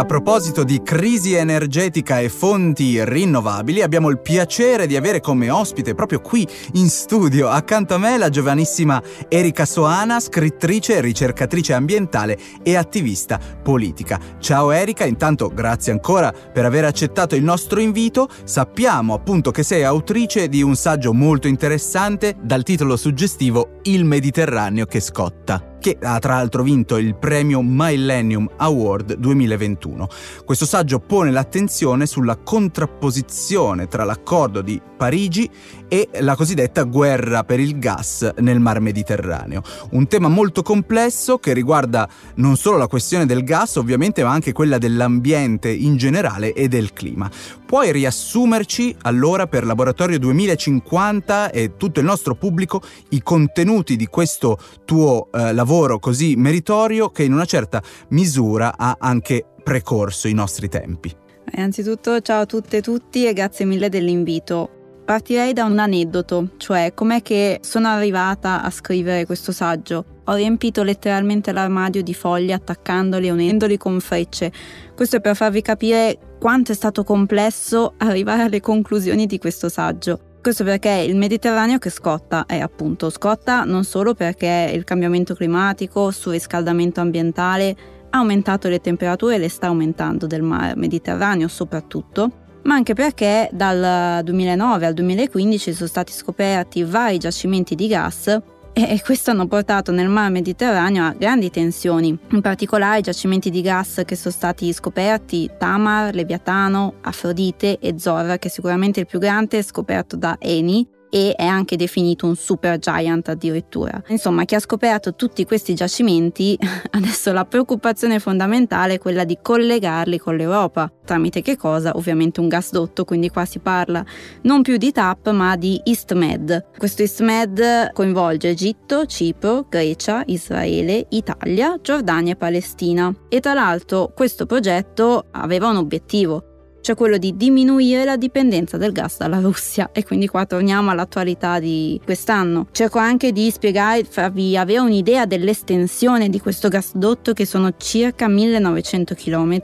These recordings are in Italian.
A proposito di crisi energetica e fonti rinnovabili, abbiamo il piacere di avere come ospite proprio qui in studio accanto a me la giovanissima Erika Soana, scrittrice, ricercatrice ambientale e attivista politica. Ciao Erika, intanto grazie ancora per aver accettato il nostro invito. Sappiamo appunto che sei autrice di un saggio molto interessante dal titolo suggestivo Il Mediterraneo che scotta che ha tra l'altro vinto il premio Millennium Award 2021. Questo saggio pone l'attenzione sulla contrapposizione tra l'accordo di Parigi e la cosiddetta guerra per il gas nel Mar Mediterraneo. Un tema molto complesso che riguarda non solo la questione del gas ovviamente ma anche quella dell'ambiente in generale e del clima. Puoi riassumerci allora per Laboratorio 2050 e tutto il nostro pubblico i contenuti di questo tuo eh, lavoro così meritorio che in una certa misura ha anche precorso i nostri tempi? Innanzitutto ciao a tutte e tutti e grazie mille dell'invito. Partirei da un aneddoto, cioè com'è che sono arrivata a scrivere questo saggio. Ho riempito letteralmente l'armadio di fogli attaccandoli e unendoli con frecce. Questo è per farvi capire quanto è stato complesso arrivare alle conclusioni di questo saggio. Questo perché il Mediterraneo che scotta è appunto scotta non solo perché il cambiamento climatico, il surriscaldamento ambientale ha aumentato le temperature e le sta aumentando del mar Mediterraneo soprattutto, ma anche perché dal 2009 al 2015 sono stati scoperti vari giacimenti di gas e questo hanno portato nel mar Mediterraneo a grandi tensioni, in particolare i giacimenti di gas che sono stati scoperti, Tamar, Leviatano, Afrodite e Zor, che è sicuramente il più grande scoperto da Eni, e è anche definito un super giant addirittura. Insomma, chi ha scoperto tutti questi giacimenti, adesso la preoccupazione fondamentale è quella di collegarli con l'Europa. Tramite che cosa? Ovviamente un gasdotto, quindi qua si parla non più di TAP ma di EastMed. Questo EastMed coinvolge Egitto, Cipro, Grecia, Israele, Italia, Giordania e Palestina. E tra l'altro questo progetto aveva un obiettivo, cioè quello di diminuire la dipendenza del gas dalla Russia e quindi qua torniamo all'attualità di quest'anno. Cerco anche di spiegare, farvi avere un'idea dell'estensione di questo gasdotto che sono circa 1900 km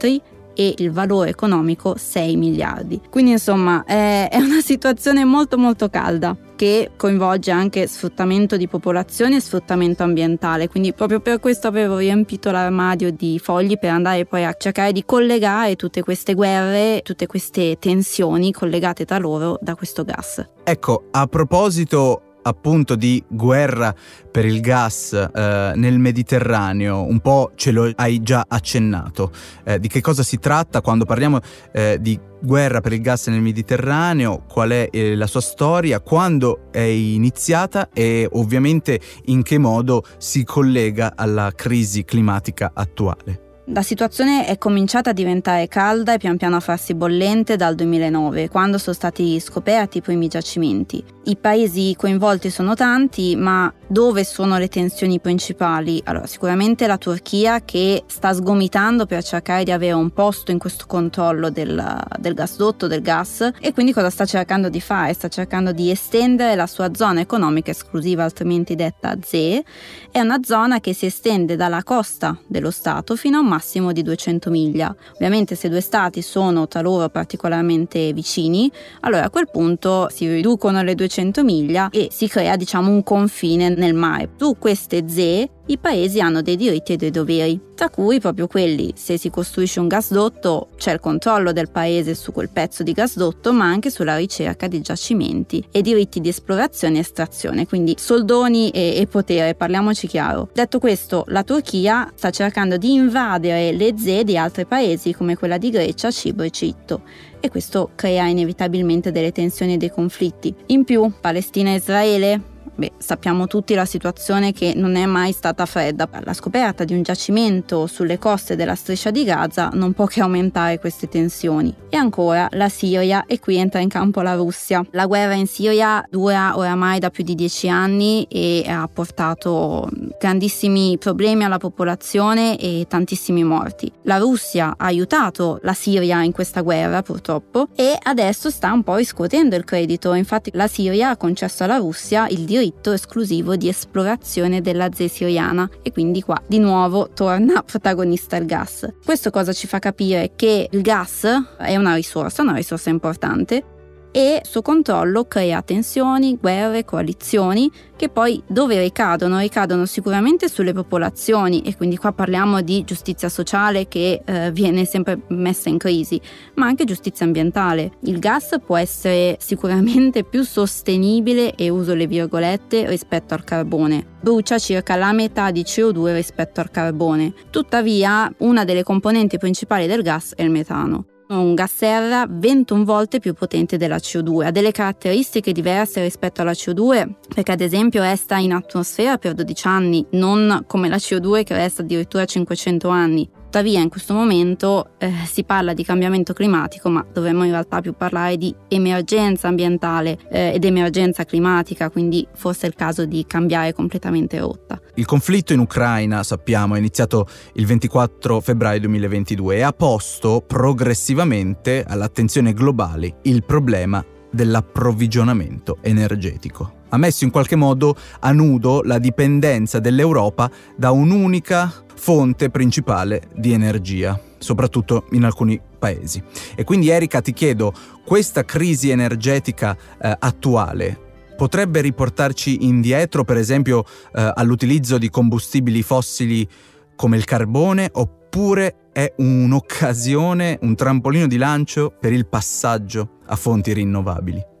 e il valore economico 6 miliardi. Quindi insomma è, è una situazione molto molto calda che coinvolge anche sfruttamento di popolazione e sfruttamento ambientale. Quindi proprio per questo avevo riempito l'armadio di fogli per andare poi a cercare di collegare tutte queste guerre, tutte queste tensioni collegate tra loro da questo gas. Ecco, a proposito appunto di guerra per il gas eh, nel Mediterraneo, un po' ce lo hai già accennato. Eh, di che cosa si tratta quando parliamo eh, di guerra per il gas nel Mediterraneo? Qual è eh, la sua storia? Quando è iniziata e ovviamente in che modo si collega alla crisi climatica attuale? La situazione è cominciata a diventare calda e pian piano a farsi bollente dal 2009, quando sono stati scoperti i primi giacimenti. I paesi coinvolti sono tanti, ma dove sono le tensioni principali? Allora, sicuramente la Turchia che sta sgomitando per cercare di avere un posto in questo controllo del, del gasdotto, del gas, e quindi cosa sta cercando di fare? Sta cercando di estendere la sua zona economica esclusiva, altrimenti detta ZE. È una zona che si estende dalla costa dello Stato fino a un massimo di 200 miglia. Ovviamente se due stati sono tra loro particolarmente vicini, allora a quel punto si riducono le 200 miglia e si crea diciamo un confine nel mare. Su queste ZE i paesi hanno dei diritti e dei doveri, tra cui proprio quelli, se si costruisce un gasdotto c'è il controllo del paese su quel pezzo di gasdotto, ma anche sulla ricerca di giacimenti e diritti di esplorazione e estrazione, quindi soldoni e, e potere, parliamoci chiaro. Detto questo, la Turchia sta cercando di invadere le ZE di altri paesi come quella di Grecia, Cipro e Egitto e questo crea inevitabilmente delle tensioni e dei conflitti. In più, Palestina e Israele Beh, sappiamo tutti la situazione che non è mai stata fredda. La scoperta di un giacimento sulle coste della striscia di Gaza non può che aumentare queste tensioni. E ancora la Siria e qui entra in campo la Russia. La guerra in Siria dura oramai da più di dieci anni e ha portato grandissimi problemi alla popolazione e tantissimi morti. La Russia ha aiutato la Siria in questa guerra purtroppo e adesso sta un po' riscuotendo il credito. Infatti la Siria ha concesso alla Russia il diritto diritto esclusivo di esplorazione della Z siriana e quindi qua di nuovo torna protagonista il gas. Questo cosa ci fa capire che il gas è una risorsa, una risorsa importante e suo controllo crea tensioni, guerre, coalizioni che poi dove ricadono? Ricadono sicuramente sulle popolazioni e quindi qua parliamo di giustizia sociale che eh, viene sempre messa in crisi, ma anche giustizia ambientale. Il gas può essere sicuramente più sostenibile, e uso le virgolette, rispetto al carbone. Brucia circa la metà di CO2 rispetto al carbone. Tuttavia, una delle componenti principali del gas è il metano un gas serra 21 volte più potente della CO2, ha delle caratteristiche diverse rispetto alla CO2 perché ad esempio resta in atmosfera per 12 anni, non come la CO2 che resta addirittura 500 anni. Tuttavia in questo momento eh, si parla di cambiamento climatico, ma dovremmo in realtà più parlare di emergenza ambientale eh, ed emergenza climatica, quindi forse è il caso di cambiare completamente rotta. Il conflitto in Ucraina, sappiamo, è iniziato il 24 febbraio 2022 e ha posto progressivamente all'attenzione globale il problema dell'approvvigionamento energetico. Ha messo in qualche modo a nudo la dipendenza dell'Europa da un'unica fonte principale di energia, soprattutto in alcuni paesi. E quindi Erika ti chiedo, questa crisi energetica eh, attuale potrebbe riportarci indietro, per esempio, eh, all'utilizzo di combustibili fossili come il carbone, oppure è un'occasione, un trampolino di lancio per il passaggio a fonti rinnovabili?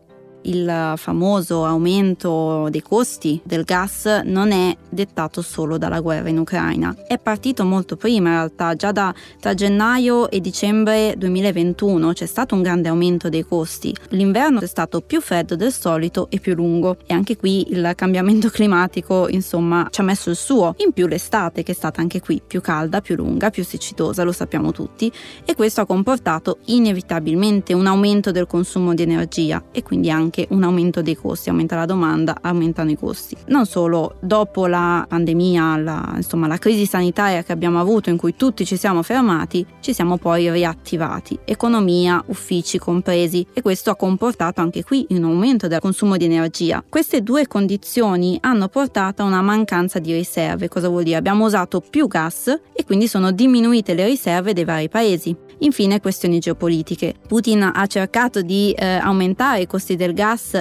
Il famoso aumento dei costi del gas non è dettato solo dalla guerra in Ucraina. È partito molto prima in realtà, già da, tra gennaio e dicembre 2021 c'è stato un grande aumento dei costi. L'inverno è stato più freddo del solito e più lungo e anche qui il cambiamento climatico insomma ci ha messo il suo. In più l'estate che è stata anche qui più calda, più lunga, più siccitosa, lo sappiamo tutti e questo ha comportato inevitabilmente un aumento del consumo di energia e quindi anche anche un aumento dei costi, aumenta la domanda, aumentano i costi. Non solo, dopo la pandemia, la, insomma la crisi sanitaria che abbiamo avuto in cui tutti ci siamo fermati, ci siamo poi riattivati, economia, uffici compresi e questo ha comportato anche qui un aumento del consumo di energia. Queste due condizioni hanno portato a una mancanza di riserve, cosa vuol dire? Abbiamo usato più gas e quindi sono diminuite le riserve dei vari paesi. Infine questioni geopolitiche. Putin ha cercato di eh, aumentare i costi del gas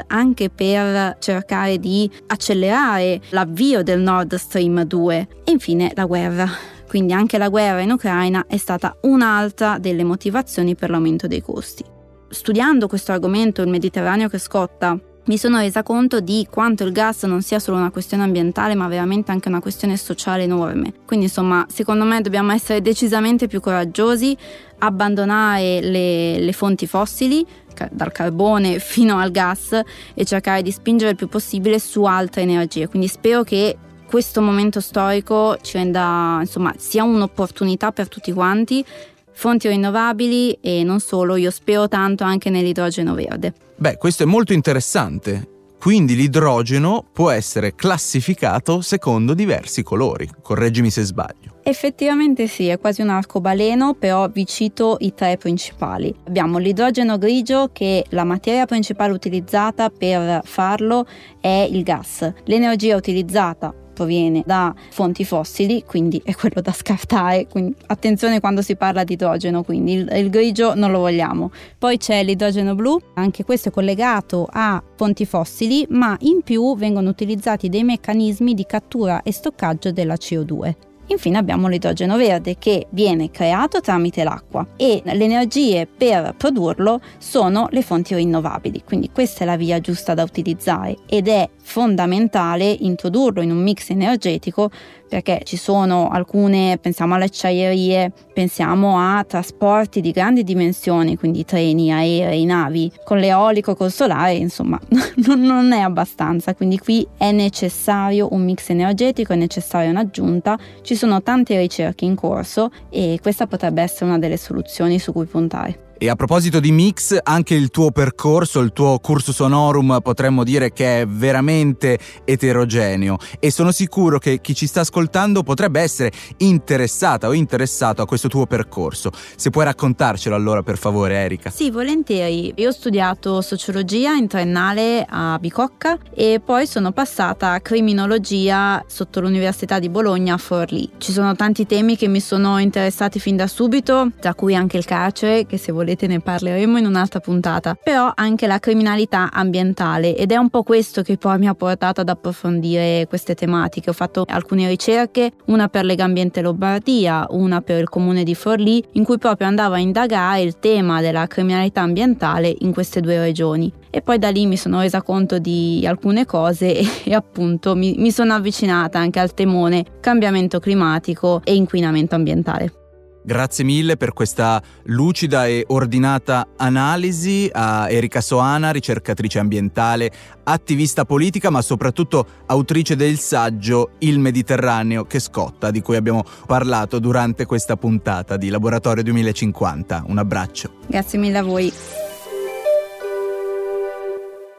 anche per cercare di accelerare l'avvio del Nord Stream 2 e infine la guerra. Quindi anche la guerra in Ucraina è stata un'altra delle motivazioni per l'aumento dei costi. Studiando questo argomento, il Mediterraneo che scotta, mi sono resa conto di quanto il gas non sia solo una questione ambientale, ma veramente anche una questione sociale enorme. Quindi, insomma, secondo me dobbiamo essere decisamente più coraggiosi, abbandonare le, le fonti fossili, dal carbone fino al gas, e cercare di spingere il più possibile su altre energie. Quindi spero che questo momento storico ci renda, insomma, sia un'opportunità per tutti quanti fonti rinnovabili e non solo, io spero tanto anche nell'idrogeno verde. Beh, questo è molto interessante. Quindi l'idrogeno può essere classificato secondo diversi colori, correggimi se sbaglio. Effettivamente sì, è quasi un arcobaleno, però vi cito i tre principali. Abbiamo l'idrogeno grigio che la materia principale utilizzata per farlo è il gas. L'energia utilizzata proviene da fonti fossili, quindi è quello da scartare. Quindi attenzione quando si parla di idrogeno, quindi il, il grigio non lo vogliamo. Poi c'è l'idrogeno blu, anche questo è collegato a fonti fossili, ma in più vengono utilizzati dei meccanismi di cattura e stoccaggio della CO2. Infine abbiamo l'idrogeno verde che viene creato tramite l'acqua e le energie per produrlo sono le fonti rinnovabili, quindi questa è la via giusta da utilizzare ed è fondamentale introdurlo in un mix energetico perché ci sono alcune, pensiamo alle acciaierie, pensiamo a trasporti di grandi dimensioni, quindi treni, aerei, navi, con l'eolico, col solare, insomma, non è abbastanza, quindi qui è necessario un mix energetico, è necessaria un'aggiunta, ci sono tante ricerche in corso e questa potrebbe essere una delle soluzioni su cui puntare. E a proposito di mix, anche il tuo percorso, il tuo cursus honorum potremmo dire che è veramente eterogeneo e sono sicuro che chi ci sta ascoltando potrebbe essere interessata o interessato a questo tuo percorso. Se puoi raccontarcelo allora per favore Erika. Sì, volentieri. Io ho studiato sociologia in triennale a Bicocca e poi sono passata a criminologia sotto l'Università di Bologna a Forlì. Ci sono tanti temi che mi sono interessati fin da subito, tra cui anche il carcere, che se volete volete ne parleremo in un'altra puntata, però anche la criminalità ambientale ed è un po' questo che poi mi ha portato ad approfondire queste tematiche. Ho fatto alcune ricerche, una per Lega Ambiente Lombardia, una per il comune di Forlì, in cui proprio andavo a indagare il tema della criminalità ambientale in queste due regioni. E poi da lì mi sono resa conto di alcune cose e, e appunto mi, mi sono avvicinata anche al temone cambiamento climatico e inquinamento ambientale. Grazie mille per questa lucida e ordinata analisi a Erika Soana, ricercatrice ambientale, attivista politica, ma soprattutto autrice del saggio Il Mediterraneo che scotta, di cui abbiamo parlato durante questa puntata di Laboratorio 2050. Un abbraccio. Grazie mille a voi.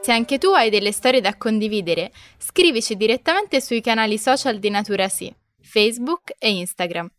Se anche tu hai delle storie da condividere, scrivici direttamente sui canali social di Natura Sì, Facebook e Instagram.